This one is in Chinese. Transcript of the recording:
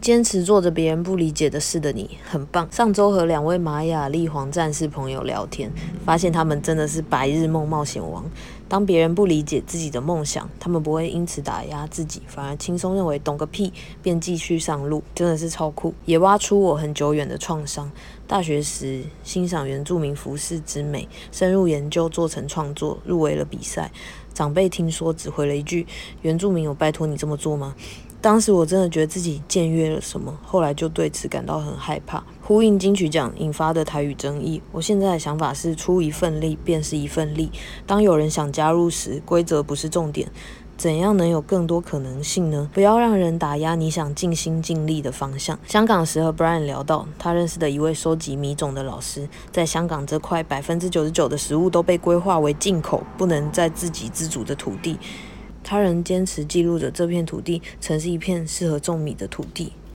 坚持做着别人不理解的事的你，很棒。上周和两位玛雅历皇战士朋友聊天，发现他们真的是白日梦冒险王。当别人不理解自己的梦想，他们不会因此打压自己，反而轻松认为懂个屁，便继续上路，真的是超酷。也挖出我很久远的创伤。大学时欣赏原住民服饰之美，深入研究做成创作，入围了比赛。长辈听说只回了一句：“原住民有拜托你这么做吗？”当时我真的觉得自己僭越了什么，后来就对此感到很害怕。呼应金曲奖引发的台语争议，我现在的想法是：出一份力便是一份力。当有人想加入时，规则不是重点，怎样能有更多可能性呢？不要让人打压你想尽心尽力的方向。香港时和 Brian 聊到，他认识的一位收集米种的老师，在香港这块百分之九十九的食物都被规划为进口，不能再自给自足的土地。他仍坚持记录着这片土地曾是一片适合种米的土地。